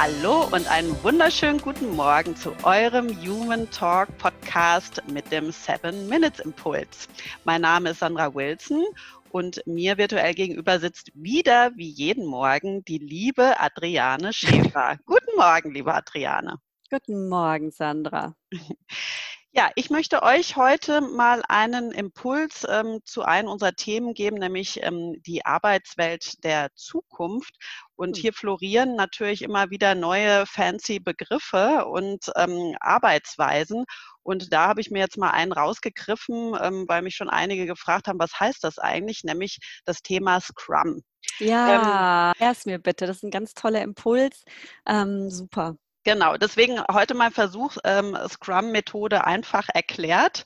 Hallo und einen wunderschönen guten Morgen zu eurem Human Talk Podcast mit dem Seven Minutes Impuls. Mein Name ist Sandra Wilson und mir virtuell gegenüber sitzt wieder wie jeden Morgen die liebe Adriane Schäfer. guten Morgen, liebe Adriane. Guten Morgen, Sandra. Ja, ich möchte euch heute mal einen Impuls ähm, zu einem unserer Themen geben, nämlich ähm, die Arbeitswelt der Zukunft. Und hm. hier florieren natürlich immer wieder neue fancy Begriffe und ähm, Arbeitsweisen. Und da habe ich mir jetzt mal einen rausgegriffen, ähm, weil mich schon einige gefragt haben, was heißt das eigentlich, nämlich das Thema Scrum. Ja, ähm, erst mir bitte. Das ist ein ganz toller Impuls. Ähm, super. Genau, deswegen heute mal Versuch, ähm, Scrum-Methode einfach erklärt.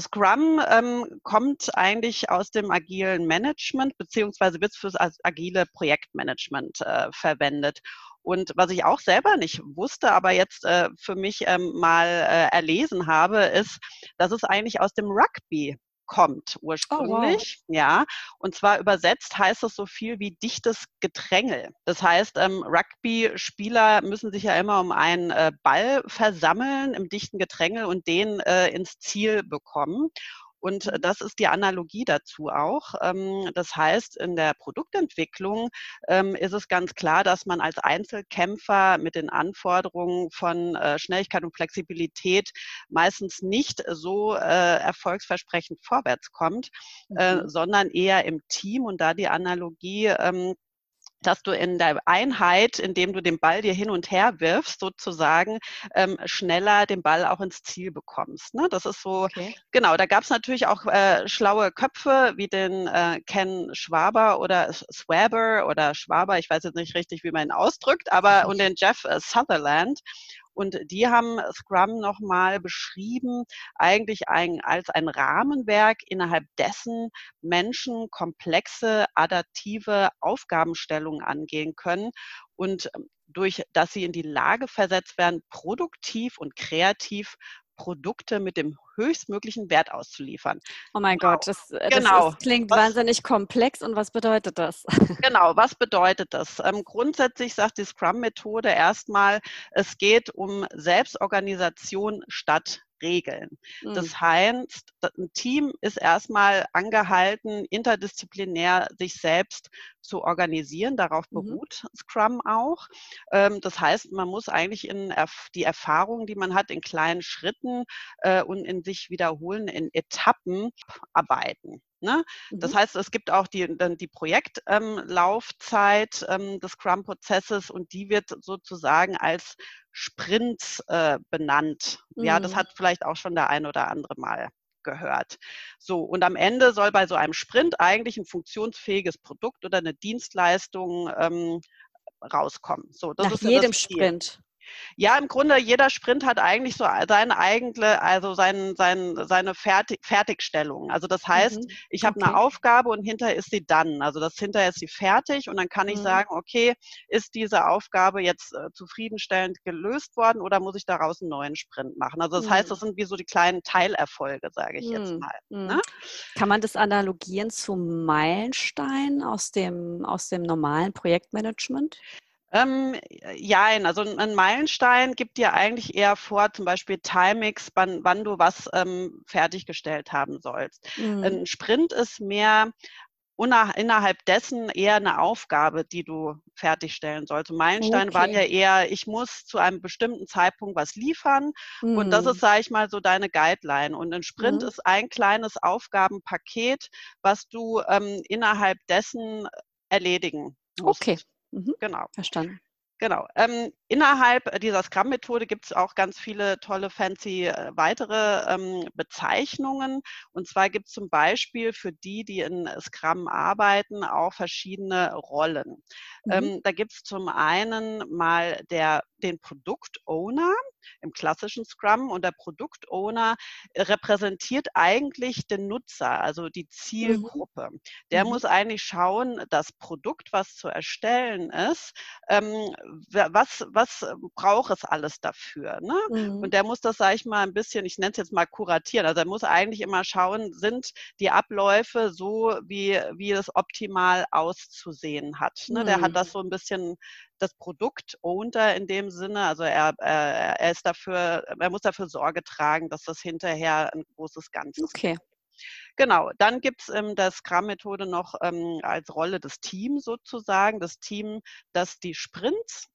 Scrum ähm, kommt eigentlich aus dem agilen Management, beziehungsweise wird für das agile Projektmanagement äh, verwendet. Und was ich auch selber nicht wusste, aber jetzt äh, für mich ähm, mal äh, erlesen habe, ist, dass es eigentlich aus dem Rugby kommt ursprünglich. Oh, wow. Ja, und zwar übersetzt heißt das so viel wie dichtes Gedrängel. Das heißt, ähm, Rugby-Spieler müssen sich ja immer um einen äh, Ball versammeln im dichten Gedrängel und den äh, ins Ziel bekommen. Und äh, das ist die Analogie dazu auch. Ähm, das heißt, in der Produktentwicklung ähm, ist es ganz klar, dass man als Einzelkämpfer mit den Anforderungen von äh, Schnelligkeit und Flexibilität meistens nicht so äh, erfolgsversprechend vorwärts kommt, mhm. sondern eher im Team. Und da die Analogie, ähm, dass du in der Einheit, indem du den Ball dir hin und her wirfst, sozusagen ähm, schneller den Ball auch ins Ziel bekommst. Ne? Das ist so, okay. genau, da gab es natürlich auch äh, schlaue Köpfe wie den äh, Ken Schwaber oder Swaber oder Schwaber, ich weiß jetzt nicht richtig, wie man ihn ausdrückt, aber und den Jeff äh, Sutherland. Und die haben Scrum nochmal beschrieben, eigentlich ein, als ein Rahmenwerk, innerhalb dessen Menschen komplexe, adaptive Aufgabenstellungen angehen können und ähm, durch, dass sie in die Lage versetzt werden, produktiv und kreativ Produkte mit dem höchstmöglichen Wert auszuliefern. Oh mein genau. Gott, das, äh, das genau. Ist, klingt was, wahnsinnig komplex. Und was bedeutet das? Genau, was bedeutet das? Ähm, grundsätzlich sagt die Scrum-Methode erstmal, es geht um Selbstorganisation statt Regeln. Mhm. Das heißt, ein Team ist erstmal angehalten, interdisziplinär sich selbst zu organisieren. Darauf mhm. beruht mhm. Scrum auch. Ähm, das heißt, man muss eigentlich in die Erfahrungen, die man hat, in kleinen Schritten äh, und in sich wiederholen, in Etappen arbeiten. Ne? Mhm. Das heißt, es gibt auch die, die Projektlaufzeit ähm, ähm, des Scrum-Prozesses und die wird sozusagen als Sprints äh, benannt. Mhm. Ja, das mhm. hat vielleicht auch schon der ein oder andere mal gehört. So, und am Ende soll bei so einem Sprint eigentlich ein funktionsfähiges Produkt oder eine Dienstleistung ähm, rauskommen. So, das Nach ist jedem Sprint. Ja, im Grunde jeder Sprint hat eigentlich so seine eigene, also sein, sein, seine Fertig Fertigstellung. Also das heißt, mhm. ich habe okay. eine Aufgabe und hinterher ist sie dann. Also das hinterher ist sie fertig und dann kann ich mhm. sagen, okay, ist diese Aufgabe jetzt äh, zufriedenstellend gelöst worden oder muss ich daraus einen neuen Sprint machen? Also das mhm. heißt, das sind wie so die kleinen Teilerfolge, sage ich jetzt mhm. mal. Mhm. Ne? Kann man das analogieren zu Meilenstein aus dem, aus dem normalen Projektmanagement? Ähm, ja, also ein Meilenstein gibt dir eigentlich eher vor, zum Beispiel Timings, wann, wann du was ähm, fertiggestellt haben sollst. Mhm. Ein Sprint ist mehr innerhalb dessen eher eine Aufgabe, die du fertigstellen sollst. Meilensteine okay. waren ja eher, ich muss zu einem bestimmten Zeitpunkt was liefern mhm. und das ist, mhm. sage ich mal, so deine Guideline. Und ein Sprint mhm. ist ein kleines Aufgabenpaket, was du ähm, innerhalb dessen erledigen musst. Okay. Mhm. Genau. Verstanden. Genau. Ähm, innerhalb dieser Scrum-Methode gibt es auch ganz viele tolle, fancy äh, weitere ähm, Bezeichnungen. Und zwar gibt es zum Beispiel für die, die in Scrum arbeiten, auch verschiedene Rollen. Mhm. Ähm, da gibt es zum einen mal der, den Produkt-Owner im klassischen Scrum und der Produkt-Owner repräsentiert eigentlich den Nutzer, also die mhm. Zielgruppe. Mhm. Der mhm. muss eigentlich schauen, das Produkt, was zu erstellen ist, ähm, was, was braucht es alles dafür? Ne? Mhm. Und der muss das, sage ich mal, ein bisschen, ich nenne es jetzt mal kuratieren. Also er muss eigentlich immer schauen, sind die Abläufe so, wie, wie es optimal auszusehen hat. Ne? Mhm. Der hat das mhm. so ein bisschen das Produkt ownt er in dem Sinne. Also er, er, er ist dafür, er muss dafür Sorge tragen, dass das hinterher ein großes Ganzes okay. Wird. Genau, dann gibt es ähm, der Scrum-Methode noch ähm, als Rolle des Teams sozusagen, das Team, das die Sprints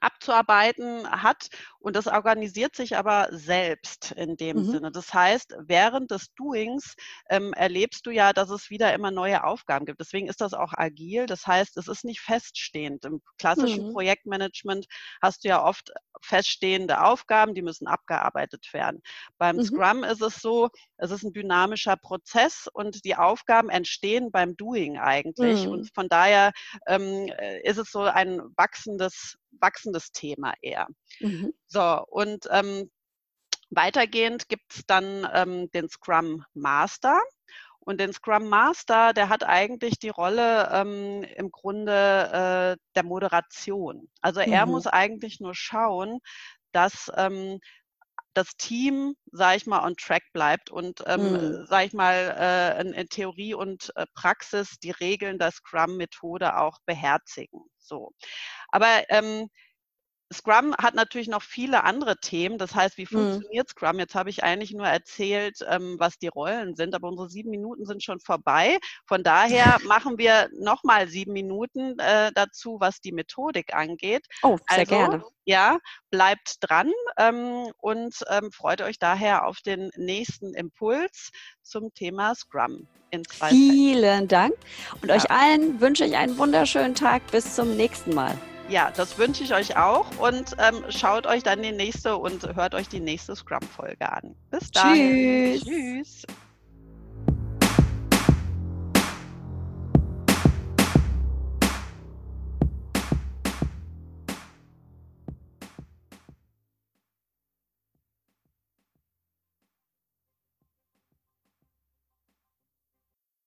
abzuarbeiten hat und das organisiert sich aber selbst in dem mhm. Sinne. Das heißt, während des Doings ähm, erlebst du ja, dass es wieder immer neue Aufgaben gibt. Deswegen ist das auch agil. Das heißt, es ist nicht feststehend. Im klassischen mhm. Projektmanagement hast du ja oft feststehende Aufgaben, die müssen abgearbeitet werden. Beim mhm. Scrum ist es so, es ist ein dynamischer Prozess und die Aufgaben entstehen beim Doing eigentlich. Mhm. Und von daher ähm, äh, ist es so ein wachsendes, wachsendes Thema eher. Mhm. So, und ähm, weitergehend gibt es dann ähm, den Scrum Master. Und den Scrum Master, der hat eigentlich die Rolle ähm, im Grunde äh, der Moderation. Also er mhm. muss eigentlich nur schauen, dass ähm, das Team, sage ich mal, on track bleibt und, ähm, mhm. sage ich mal, äh, in, in, Theorie und äh, Praxis die Regeln der Scrum-Methode auch beherzigen. So. Aber ähm, Scrum hat natürlich noch viele andere Themen. Das heißt, wie mhm. funktioniert. Scrum? Jetzt habe ich eigentlich nur erzählt, ähm, was die Rollen sind, aber unsere sieben Minuten sind schon vorbei. Von daher machen wir nochmal sieben Minuten äh, dazu, was die Methodik angeht. Oh, sehr also, gerne. Ja, bleibt dran ähm, und ähm, freut euch daher auf den nächsten Impuls zum Thema Scrum. In zwei Vielen Dank und ja. euch allen wünsche ich einen wunderschönen Tag. Bis zum nächsten Mal. Ja, das wünsche ich euch auch und ähm, schaut euch dann die nächste und hört euch die nächste Scrum-Folge an. Bis dann. Tschüss. Tschüss.